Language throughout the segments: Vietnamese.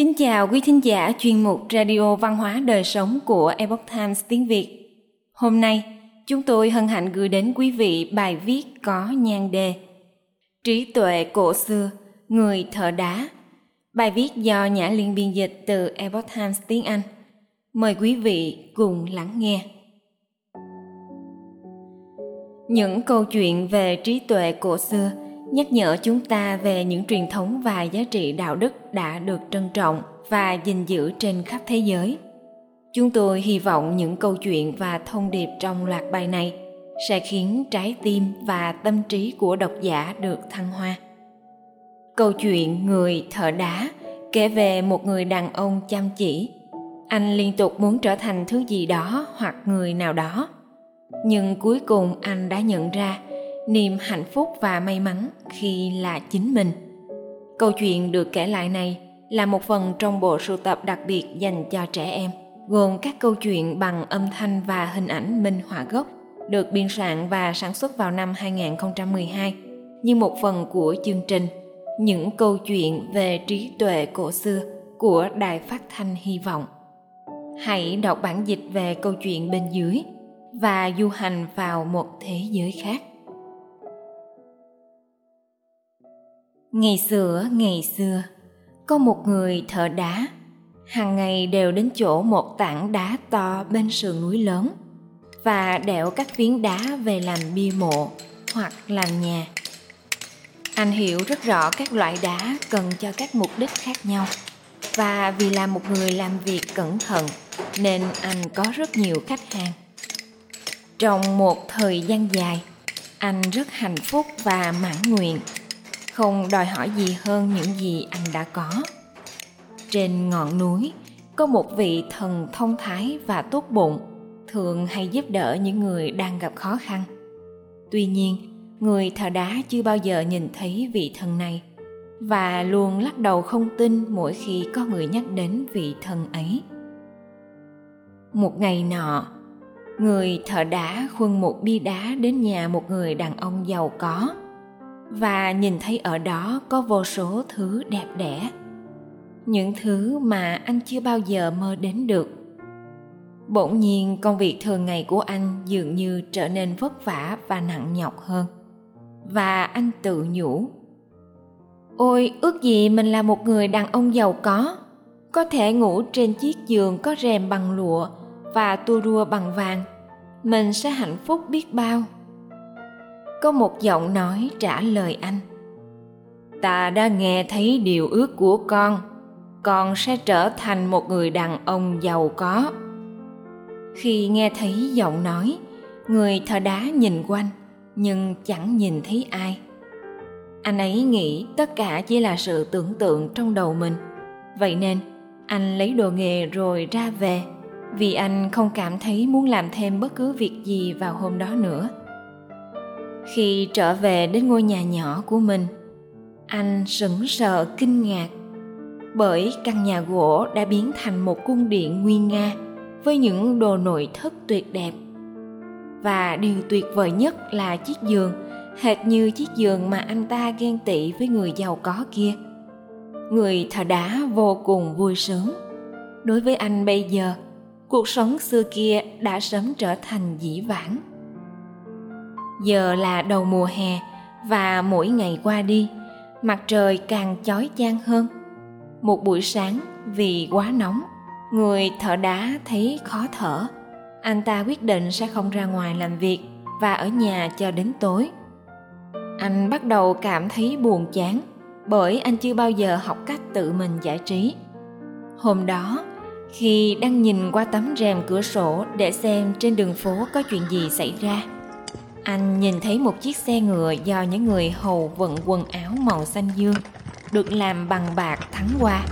Kính chào quý thính giả chuyên mục Radio Văn hóa Đời Sống của Epoch Times tiếng Việt. Hôm nay, chúng tôi hân hạnh gửi đến quý vị bài viết có nhan đề Trí tuệ cổ xưa, người thợ đá. Bài viết do Nhã Liên biên dịch từ Epoch Times tiếng Anh. Mời quý vị cùng lắng nghe. Những câu chuyện về trí tuệ cổ xưa – nhắc nhở chúng ta về những truyền thống và giá trị đạo đức đã được trân trọng và gìn giữ trên khắp thế giới. Chúng tôi hy vọng những câu chuyện và thông điệp trong loạt bài này sẽ khiến trái tim và tâm trí của độc giả được thăng hoa. Câu chuyện người thợ đá kể về một người đàn ông chăm chỉ. Anh liên tục muốn trở thành thứ gì đó hoặc người nào đó. Nhưng cuối cùng anh đã nhận ra niềm hạnh phúc và may mắn khi là chính mình câu chuyện được kể lại này là một phần trong bộ sưu tập đặc biệt dành cho trẻ em, gồm các câu chuyện bằng âm thanh và hình ảnh minh họa gốc, được biên soạn và sản xuất vào năm 2012 như một phần của chương trình những câu chuyện về trí tuệ cổ xưa của Đài Phát thanh Hy vọng. Hãy đọc bản dịch về câu chuyện bên dưới và du hành vào một thế giới khác. Ngày xưa, ngày xưa, có một người thợ đá, hàng ngày đều đến chỗ một tảng đá to bên sườn núi lớn và đẽo các phiến đá về làm bia mộ hoặc làm nhà. Anh hiểu rất rõ các loại đá cần cho các mục đích khác nhau và vì là một người làm việc cẩn thận nên anh có rất nhiều khách hàng. Trong một thời gian dài, anh rất hạnh phúc và mãn nguyện không đòi hỏi gì hơn những gì anh đã có. Trên ngọn núi, có một vị thần thông thái và tốt bụng, thường hay giúp đỡ những người đang gặp khó khăn. Tuy nhiên, người thờ đá chưa bao giờ nhìn thấy vị thần này và luôn lắc đầu không tin mỗi khi có người nhắc đến vị thần ấy. Một ngày nọ, người thợ đá khuân một bia đá đến nhà một người đàn ông giàu có và nhìn thấy ở đó có vô số thứ đẹp đẽ. Những thứ mà anh chưa bao giờ mơ đến được. Bỗng nhiên, công việc thường ngày của anh dường như trở nên vất vả và nặng nhọc hơn. Và anh tự nhủ, ôi, ước gì mình là một người đàn ông giàu có có thể ngủ trên chiếc giường có rèm bằng lụa và tua rua bằng vàng. Mình sẽ hạnh phúc biết bao có một giọng nói trả lời anh. Ta đã nghe thấy điều ước của con. Con sẽ trở thành một người đàn ông giàu có. Khi nghe thấy giọng nói, người thợ đá nhìn quanh, nhưng chẳng nhìn thấy ai. Anh ấy nghĩ tất cả chỉ là sự tưởng tượng trong đầu mình. Vậy nên, anh lấy đồ nghề rồi ra về, vì anh không cảm thấy muốn làm thêm bất cứ việc gì vào hôm đó nữa khi trở về đến ngôi nhà nhỏ của mình. Anh sững sờ kinh ngạc, bởi căn nhà gỗ đã biến thành một cung điện nguyên nga với những đồ nội thất tuyệt đẹp. Và điều tuyệt vời nhất là chiếc giường, hệt như chiếc giường mà anh ta ghen tị với người giàu có kia. Người thợ đá vô cùng vui sướng. Đối với anh bây giờ, cuộc sống xưa kia đã sớm trở thành dĩ vãng giờ là đầu mùa hè và mỗi ngày qua đi, mặt trời càng chói chang hơn. Một buổi sáng vì quá nóng, người thợ đá thấy khó thở. Anh ta quyết định sẽ không ra ngoài làm việc và ở nhà cho đến tối. Anh bắt đầu cảm thấy buồn chán bởi anh chưa bao giờ học cách tự mình giải trí. Hôm đó, khi đang nhìn qua tấm rèm cửa sổ để xem trên đường phố có chuyện gì xảy ra anh nhìn thấy một chiếc xe ngựa do những người hầu vận quần áo màu xanh dương được làm bằng bạc thắng qua.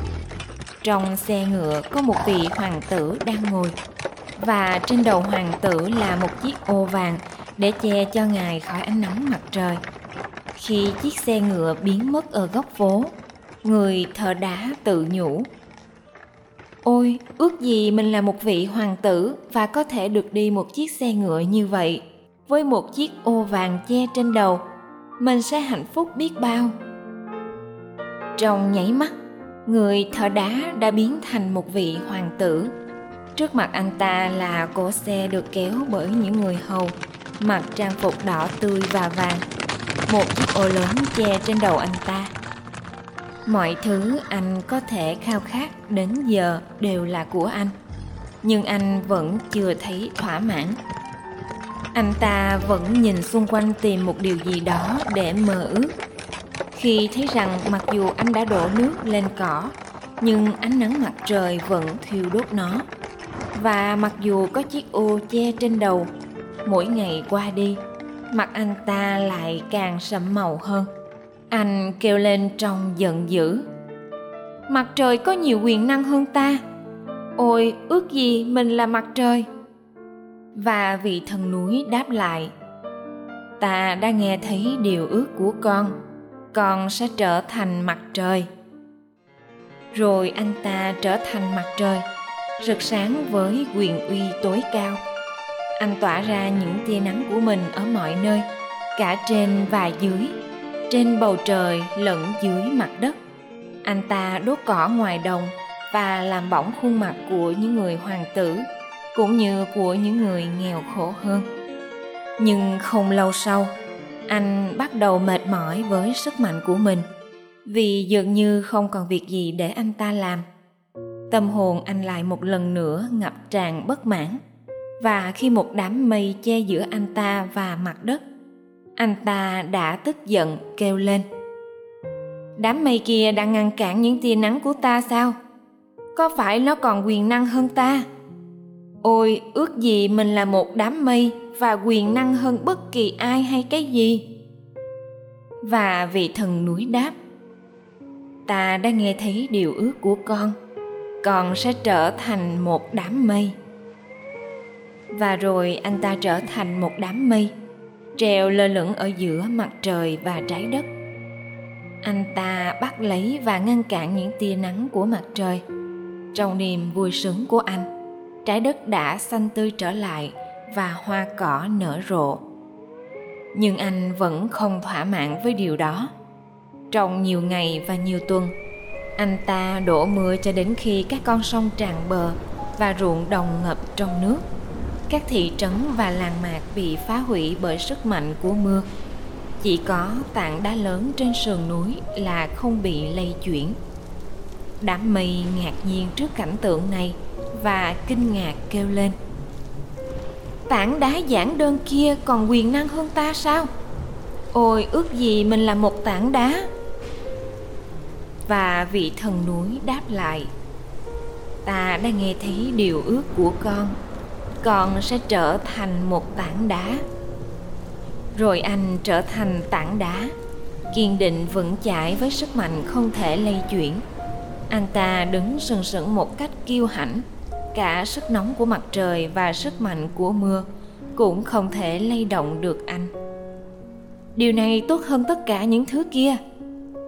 Trong xe ngựa có một vị hoàng tử đang ngồi và trên đầu hoàng tử là một chiếc ô vàng để che cho ngài khỏi ánh nắng mặt trời. Khi chiếc xe ngựa biến mất ở góc phố, người thợ đá tự nhủ, ôi, ước gì mình là một vị hoàng tử và có thể được đi một chiếc xe ngựa như vậy với một chiếc ô vàng che trên đầu. Mình sẽ hạnh phúc biết bao. Trong nháy mắt, người thợ đá đã biến thành một vị hoàng tử. Trước mặt anh ta là cỗ xe được kéo bởi những người hầu, mặc trang phục đỏ tươi và vàng, một chiếc ô lớn che trên đầu anh ta. Mọi thứ anh có thể khao khát đến giờ đều là của anh, nhưng anh vẫn chưa thấy thỏa mãn anh ta vẫn nhìn xung quanh tìm một điều gì đó để mơ ước. Khi thấy rằng mặc dù anh đã đổ nước lên cỏ, nhưng ánh nắng mặt trời vẫn thiêu đốt nó. Và mặc dù có chiếc ô che trên đầu, mỗi ngày qua đi, mặt anh ta lại càng sẫm màu hơn. Anh kêu lên trong giận dữ. Mặt trời có nhiều quyền năng hơn ta. Ôi, ước gì mình là mặt trời và vị thần núi đáp lại, ta đã nghe thấy điều ước của con con sẽ trở thành mặt trời. Rồi anh ta trở thành mặt trời, rực sáng với quyền uy tối cao. Anh tỏa ra những tia nắng của mình ở mọi nơi, cả trên và dưới, trên bầu trời lẫn dưới mặt đất. Anh ta đốt cỏ ngoài đồng và làm bỏng khuôn mặt của những người hoàng tử cũng như của những người nghèo khổ hơn. Nhưng không lâu sau, anh bắt đầu mệt mỏi với sức mạnh của mình, vì dường như không còn việc gì để anh ta làm. Tâm hồn anh lại một lần nữa ngập tràn bất mãn, và khi một đám mây che giữa anh ta và mặt đất, anh ta đã tức giận kêu lên. Đám mây kia đang ngăn cản những tia nắng của ta sao? Có phải nó còn quyền năng hơn ta? Ôi, ước gì mình là một đám mây và quyền năng hơn bất kỳ ai hay cái gì. Và vị thần núi đáp, ta đã nghe thấy điều ước của con con sẽ trở thành một đám mây. Và rồi anh ta trở thành một đám mây, treo lơ lửng ở giữa mặt trời và trái đất. Anh ta bắt lấy và ngăn cản những tia nắng của mặt trời, trong niềm vui sướng của anh trái đất đã xanh tươi trở lại và hoa cỏ nở rộ. Nhưng anh vẫn không thỏa mãn với điều đó. Trong nhiều ngày và nhiều tuần, anh ta đổ mưa cho đến khi các con sông tràn bờ và ruộng đồng ngập trong nước. Các thị trấn và làng mạc bị phá hủy bởi sức mạnh của mưa. Chỉ có tảng đá lớn trên sườn núi là không bị lay chuyển. Đám mây ngạc nhiên trước cảnh tượng này và kinh ngạc kêu lên. Tảng đá giản đơn kia còn quyền năng hơn ta sao? Ôi, ước gì mình là một tảng đá. Và vị thần núi đáp lại, ta đã nghe thấy điều ước của con. Con sẽ trở thành một tảng đá. Rồi anh trở thành tảng đá. Kiên định vững chãi với sức mạnh không thể lay chuyển. Anh ta đứng sừng sững một cách kiêu hãnh cả sức nóng của mặt trời và sức mạnh của mưa cũng không thể lay động được anh. Điều này tốt hơn tất cả những thứ kia,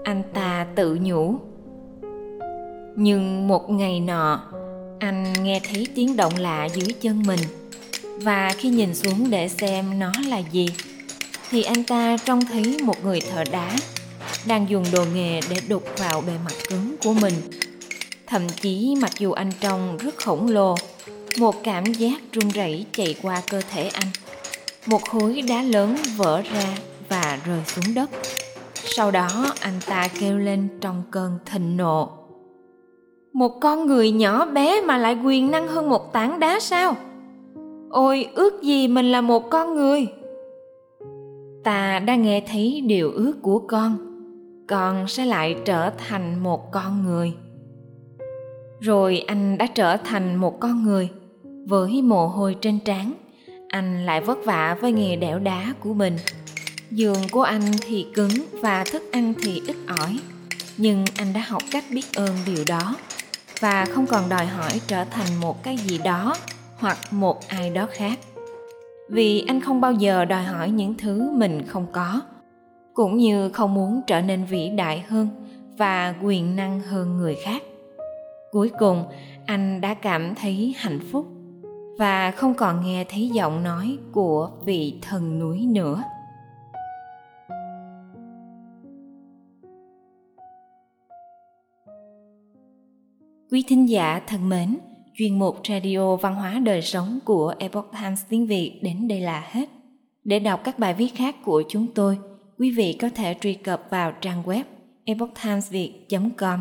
anh ta tự nhủ. Nhưng một ngày nọ, anh nghe thấy tiếng động lạ dưới chân mình, và khi nhìn xuống để xem nó là gì, thì anh ta trông thấy một người thợ đá đang dùng đồ nghề để đục vào bề mặt cứng của mình thậm chí mặc dù anh trông rất khổng lồ, một cảm giác run rẩy chạy qua cơ thể anh. Một khối đá lớn vỡ ra và rơi xuống đất. Sau đó, anh ta kêu lên trong cơn thịnh nộ. Một con người nhỏ bé mà lại quyền năng hơn một tảng đá sao? Ôi, ước gì mình là một con người. Ta đã nghe thấy điều ước của con. Con sẽ lại trở thành một con người rồi anh đã trở thành một con người. Với mồ hôi trên trán, anh lại vất vả với nghề đẽo đá của mình. Giường của anh thì cứng và thức ăn thì ít ỏi. Nhưng anh đã học cách biết ơn điều đó và không còn đòi hỏi trở thành một cái gì đó hoặc một ai đó khác. Vì anh không bao giờ đòi hỏi những thứ mình không có, cũng như không muốn trở nên vĩ đại hơn và quyền năng hơn người khác cuối cùng anh đã cảm thấy hạnh phúc và không còn nghe thấy giọng nói của vị thần núi nữa Quý thính giả thân mến, chuyên mục Radio Văn hóa Đời Sống của Epoch Times tiếng Việt đến đây là hết. Để đọc các bài viết khác của chúng tôi, quý vị có thể truy cập vào trang web epochtimesviet.com.